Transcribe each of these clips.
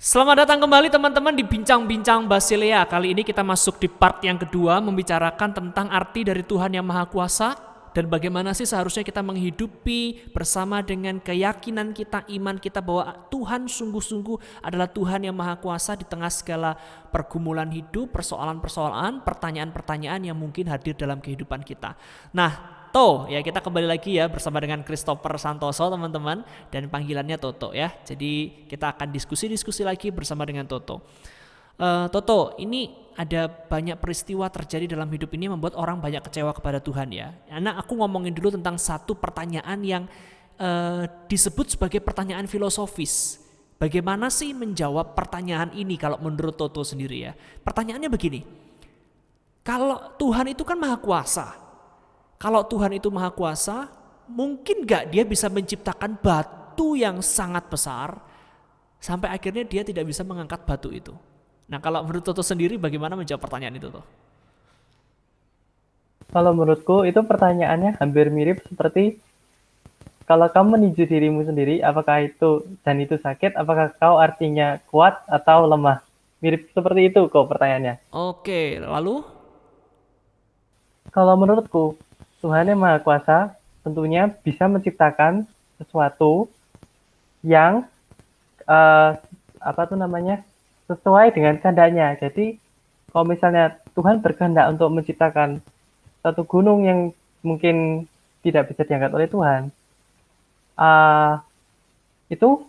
Selamat datang kembali teman-teman di Bincang-Bincang Basilea. Kali ini kita masuk di part yang kedua membicarakan tentang arti dari Tuhan yang Maha Kuasa dan bagaimana sih seharusnya kita menghidupi bersama dengan keyakinan kita, iman kita bahwa Tuhan sungguh-sungguh adalah Tuhan yang Maha Kuasa di tengah segala pergumulan hidup, persoalan-persoalan, pertanyaan-pertanyaan yang mungkin hadir dalam kehidupan kita. Nah, Toto ya kita kembali lagi ya bersama dengan Christopher Santoso teman-teman. Dan panggilannya Toto ya. Jadi kita akan diskusi-diskusi lagi bersama dengan Toto uh, Toto ini ada banyak peristiwa terjadi dalam hidup ini membuat orang banyak kecewa kepada Tuhan ya. Nah aku ngomongin dulu tentang satu pertanyaan yang uh, disebut sebagai pertanyaan filosofis. Bagaimana sih menjawab pertanyaan ini kalau menurut Toto sendiri ya? Pertanyaannya begini. Kalau Tuhan itu kan maha kuasa, kalau Tuhan itu maha kuasa, mungkin gak dia bisa menciptakan batu yang sangat besar sampai akhirnya dia tidak bisa mengangkat batu itu. Nah kalau menurut Toto sendiri bagaimana menjawab pertanyaan itu tuh? Kalau menurutku itu pertanyaannya hampir mirip seperti kalau kamu meninju dirimu sendiri, apakah itu dan itu sakit, apakah kau artinya kuat atau lemah? Mirip seperti itu kok pertanyaannya. Oke, lalu? Kalau menurutku, Tuhan yang Maha Kuasa tentunya bisa menciptakan sesuatu yang uh, apa tuh namanya sesuai dengan kehendaknya. Jadi kalau misalnya Tuhan berkehendak untuk menciptakan satu gunung yang mungkin tidak bisa diangkat oleh Tuhan, uh, itu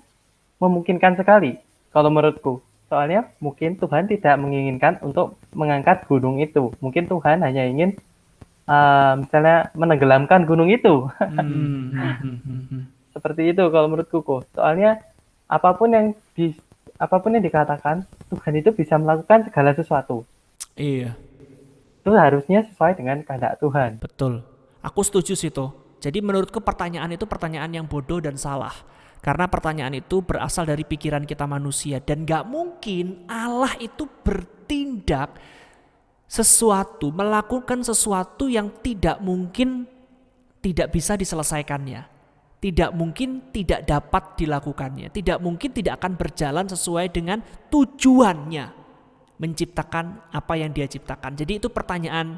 memungkinkan sekali kalau menurutku. Soalnya mungkin Tuhan tidak menginginkan untuk mengangkat gunung itu. Mungkin Tuhan hanya ingin uh, misalnya menenggelamkan gunung itu. Hmm. Seperti itu kalau menurutku kok. Soalnya apa pun yang di apa pun yang dikatakan Tuhan itu bisa melakukan segala sesuatu. Iya. Itu harusnya sesuai dengan kehendak Tuhan. Betul. Aku setuju sih tuh. Jadi menurutku pertanyaan itu pertanyaan yang bodoh dan salah. Karena pertanyaan itu berasal dari pikiran kita manusia dan gak mungkin Allah itu bertindak sesuatu, melakukan sesuatu yang tidak mungkin tidak bisa diselesaikannya. Tidak mungkin tidak dapat dilakukannya. Tidak mungkin tidak akan berjalan sesuai dengan tujuannya menciptakan apa yang dia ciptakan. Jadi itu pertanyaan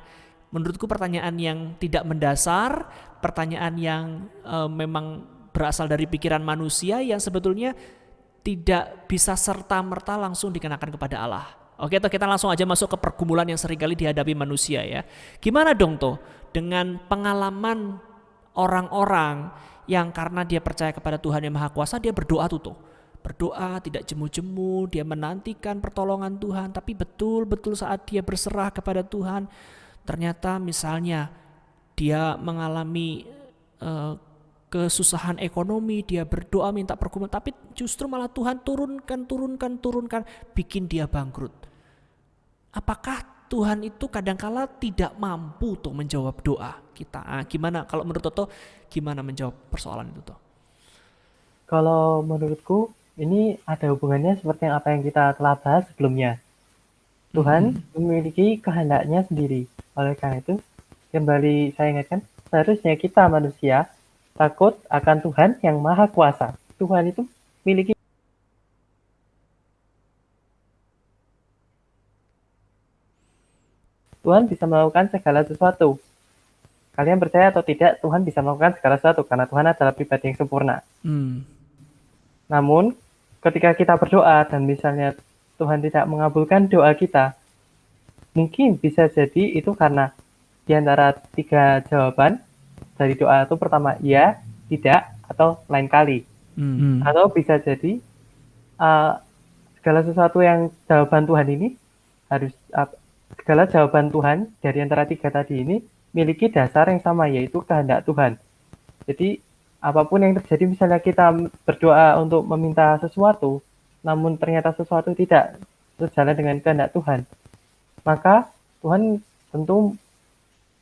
menurutku pertanyaan yang tidak mendasar, pertanyaan yang e, memang berasal dari pikiran manusia yang sebetulnya tidak bisa serta-merta langsung dikenakan kepada Allah. Oke, toh kita langsung aja masuk ke pergumulan yang sering kali dihadapi manusia ya. Gimana dong tuh dengan pengalaman orang-orang yang karena dia percaya kepada Tuhan yang Maha Kuasa, dia berdoa tuh tuh. Berdoa tidak jemu-jemu, dia menantikan pertolongan Tuhan, tapi betul-betul saat dia berserah kepada Tuhan, ternyata misalnya dia mengalami uh, kesusahan ekonomi, dia berdoa minta pergumulan, tapi justru malah Tuhan turunkan, turunkan, turunkan, bikin dia bangkrut. Apakah Tuhan itu kadangkala tidak mampu tuh menjawab doa kita? Nah, gimana kalau menurut Toto gimana menjawab persoalan itu tuh? Kalau menurutku ini ada hubungannya seperti apa yang kita telah bahas sebelumnya. Tuhan hmm. memiliki kehendaknya sendiri. Oleh karena itu, kembali saya ingatkan, seharusnya kita manusia takut akan Tuhan yang maha kuasa. Tuhan itu memiliki Tuhan bisa melakukan segala sesuatu. Kalian percaya atau tidak, Tuhan bisa melakukan segala sesuatu karena Tuhan adalah pribadi yang sempurna. Hmm. Namun, ketika kita berdoa dan misalnya Tuhan tidak mengabulkan doa kita, mungkin bisa jadi itu karena di antara tiga jawaban dari doa itu pertama iya, tidak, atau lain kali. Hmm. Atau bisa jadi uh, segala sesuatu yang jawaban Tuhan ini harus uh, segala jawaban Tuhan dari antara tiga tadi ini memiliki dasar yang sama yaitu kehendak Tuhan. Jadi apa pun yang terjadi misalnya kita berdoa untuk meminta sesuatu namun ternyata sesuatu tidak berjalan dengan kehendak Tuhan, maka Tuhan tentu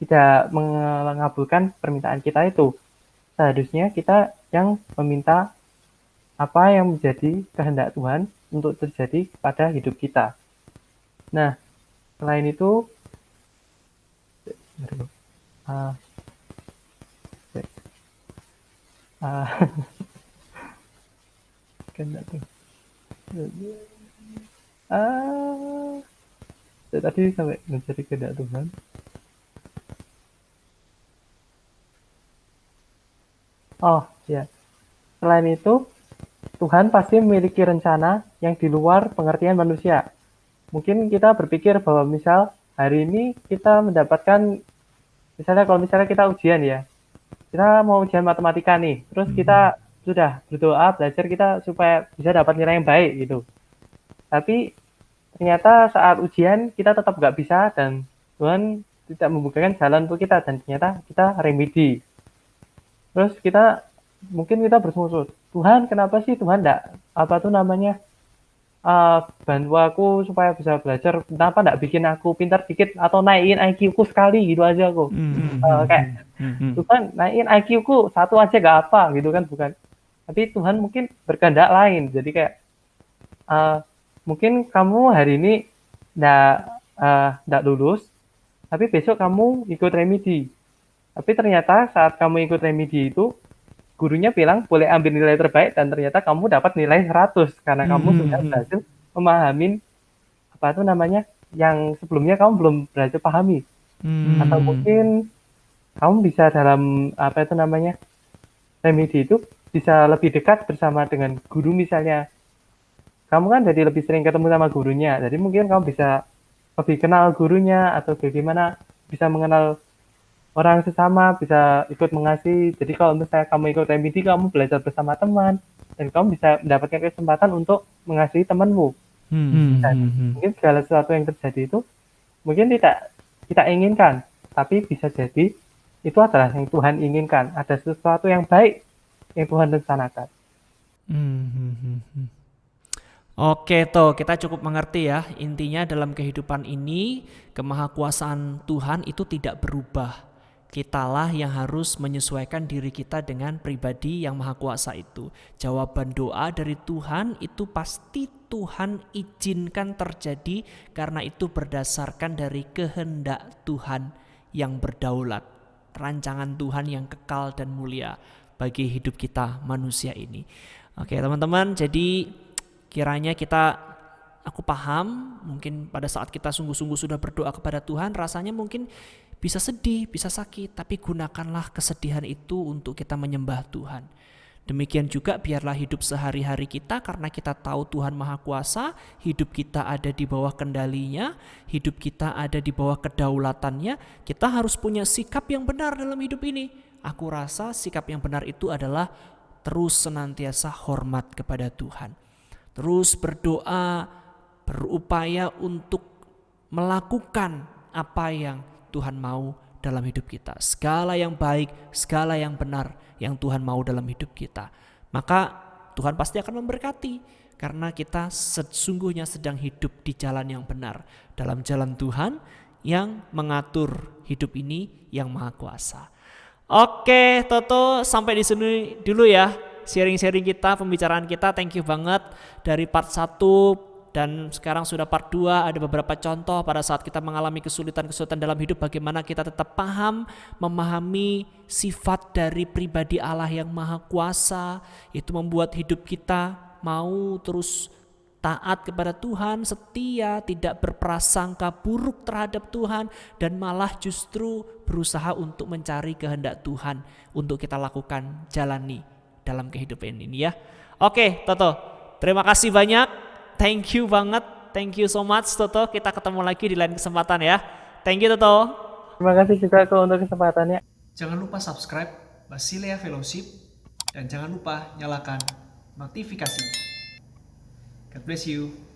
tidak mengabulkan permintaan kita itu. Seharusnya kita yang meminta apa yang menjadi kehendak Tuhan untuk terjadi pada hidup kita. Nah, Selain itu, uh, uh, ah. Uh, tadi sampai mencari kehendak Tuhan. Oh ya selain itu Tuhan pasti memiliki rencana yang di luar pengertian manusia mungkin kita berpikir bahwa misal hari ini kita mendapatkan misalnya kalau misalnya kita ujian ya kita mau ujian matematika nih terus hmm. kita sudah berdoa belajar kita supaya bisa dapat nilai yang baik gitu tapi ternyata saat ujian kita tetap nggak bisa dan Tuhan tidak membukakan jalan untuk kita dan ternyata kita remedi terus kita mungkin kita bersumpah Tuhan kenapa sih Tuhan enggak apa tuh namanya uh, bantu aku supaya bisa belajar kenapa nggak bikin aku pintar dikit atau naikin IQ ku sekali gitu aja aku mm-hmm. uh, kayak mm-hmm. Tuhan naikin IQ ku satu aja gak apa gitu kan bukan tapi Tuhan mungkin berkehendak lain jadi kayak uh, mungkin kamu hari ini nggak uh, nggak lulus tapi besok kamu ikut remedi tapi ternyata saat kamu ikut remedi itu gurunya bilang boleh ambil nilai terbaik dan ternyata kamu dapat nilai 100 karena kamu hmm. sudah berhasil memahami apa itu namanya yang sebelumnya kamu belum berhasil pahami hmm. atau mungkin kamu bisa dalam apa itu namanya remedi itu bisa lebih dekat bersama dengan guru misalnya kamu kan jadi lebih sering ketemu sama gurunya jadi mungkin kamu bisa lebih kenal gurunya atau bagaimana bisa mengenal orang sesama bisa ikut mengasihi. Jadi kalau misalnya kamu ikut MBD, kamu belajar bersama teman dan kamu bisa mendapatkan kesempatan untuk mengasihi temanmu. Hmm. Dan hmm, hmm. mungkin segala sesuatu yang terjadi itu mungkin tidak kita inginkan, tapi bisa jadi itu adalah yang Tuhan inginkan. Ada sesuatu yang baik yang Tuhan rencanakan. Hmm. hmm, hmm, hmm. Oke, toh kita cukup mengerti ya. Intinya dalam kehidupan ini kemahakuasaan Tuhan itu tidak berubah Kitalah yang harus menyesuaikan diri kita dengan pribadi yang maha kuasa itu. Jawaban doa dari Tuhan itu pasti Tuhan izinkan terjadi karena itu berdasarkan dari kehendak Tuhan yang berdaulat. Rancangan Tuhan yang kekal dan mulia bagi hidup kita manusia ini. Oke teman-teman, jadi kiranya kita aku paham mungkin pada saat kita sungguh-sungguh sudah berdoa kepada Tuhan rasanya mungkin bisa sedih, bisa sakit, tapi gunakanlah kesedihan itu untuk kita menyembah Tuhan. Demikian juga biarlah hidup sehari-hari kita karena kita tahu Tuhan Maha Kuasa, hidup kita ada di bawah kendalinya, hidup kita ada di bawah kedaulatannya. Kita harus punya sikap yang benar dalam hidup ini. Aku rasa sikap yang benar itu adalah terus senantiasa hormat kepada Tuhan. Terus berdoa, berupaya untuk melakukan apa yang Tuhan mau dalam hidup kita. Segala yang baik, segala yang benar yang Tuhan mau dalam hidup kita. Maka Tuhan pasti akan memberkati karena kita sesungguhnya sedang hidup di jalan yang benar, dalam jalan Tuhan yang mengatur hidup ini yang maha kuasa. Oke, Toto, sampai di sini dulu ya sharing-sharing kita, pembicaraan kita. Thank you banget dari part 1 dan sekarang sudah part 2 ada beberapa contoh pada saat kita mengalami kesulitan-kesulitan dalam hidup bagaimana kita tetap paham memahami sifat dari pribadi Allah yang maha kuasa itu membuat hidup kita mau terus taat kepada Tuhan, setia, tidak berprasangka buruk terhadap Tuhan dan malah justru berusaha untuk mencari kehendak Tuhan untuk kita lakukan jalani dalam kehidupan ini ya. Oke, Toto. Terima kasih banyak thank you banget. Thank you so much Toto. Kita ketemu lagi di lain kesempatan ya. Thank you Toto. Terima kasih juga kok untuk kesempatannya. Jangan lupa subscribe Basilia Fellowship dan jangan lupa nyalakan notifikasi. God bless you.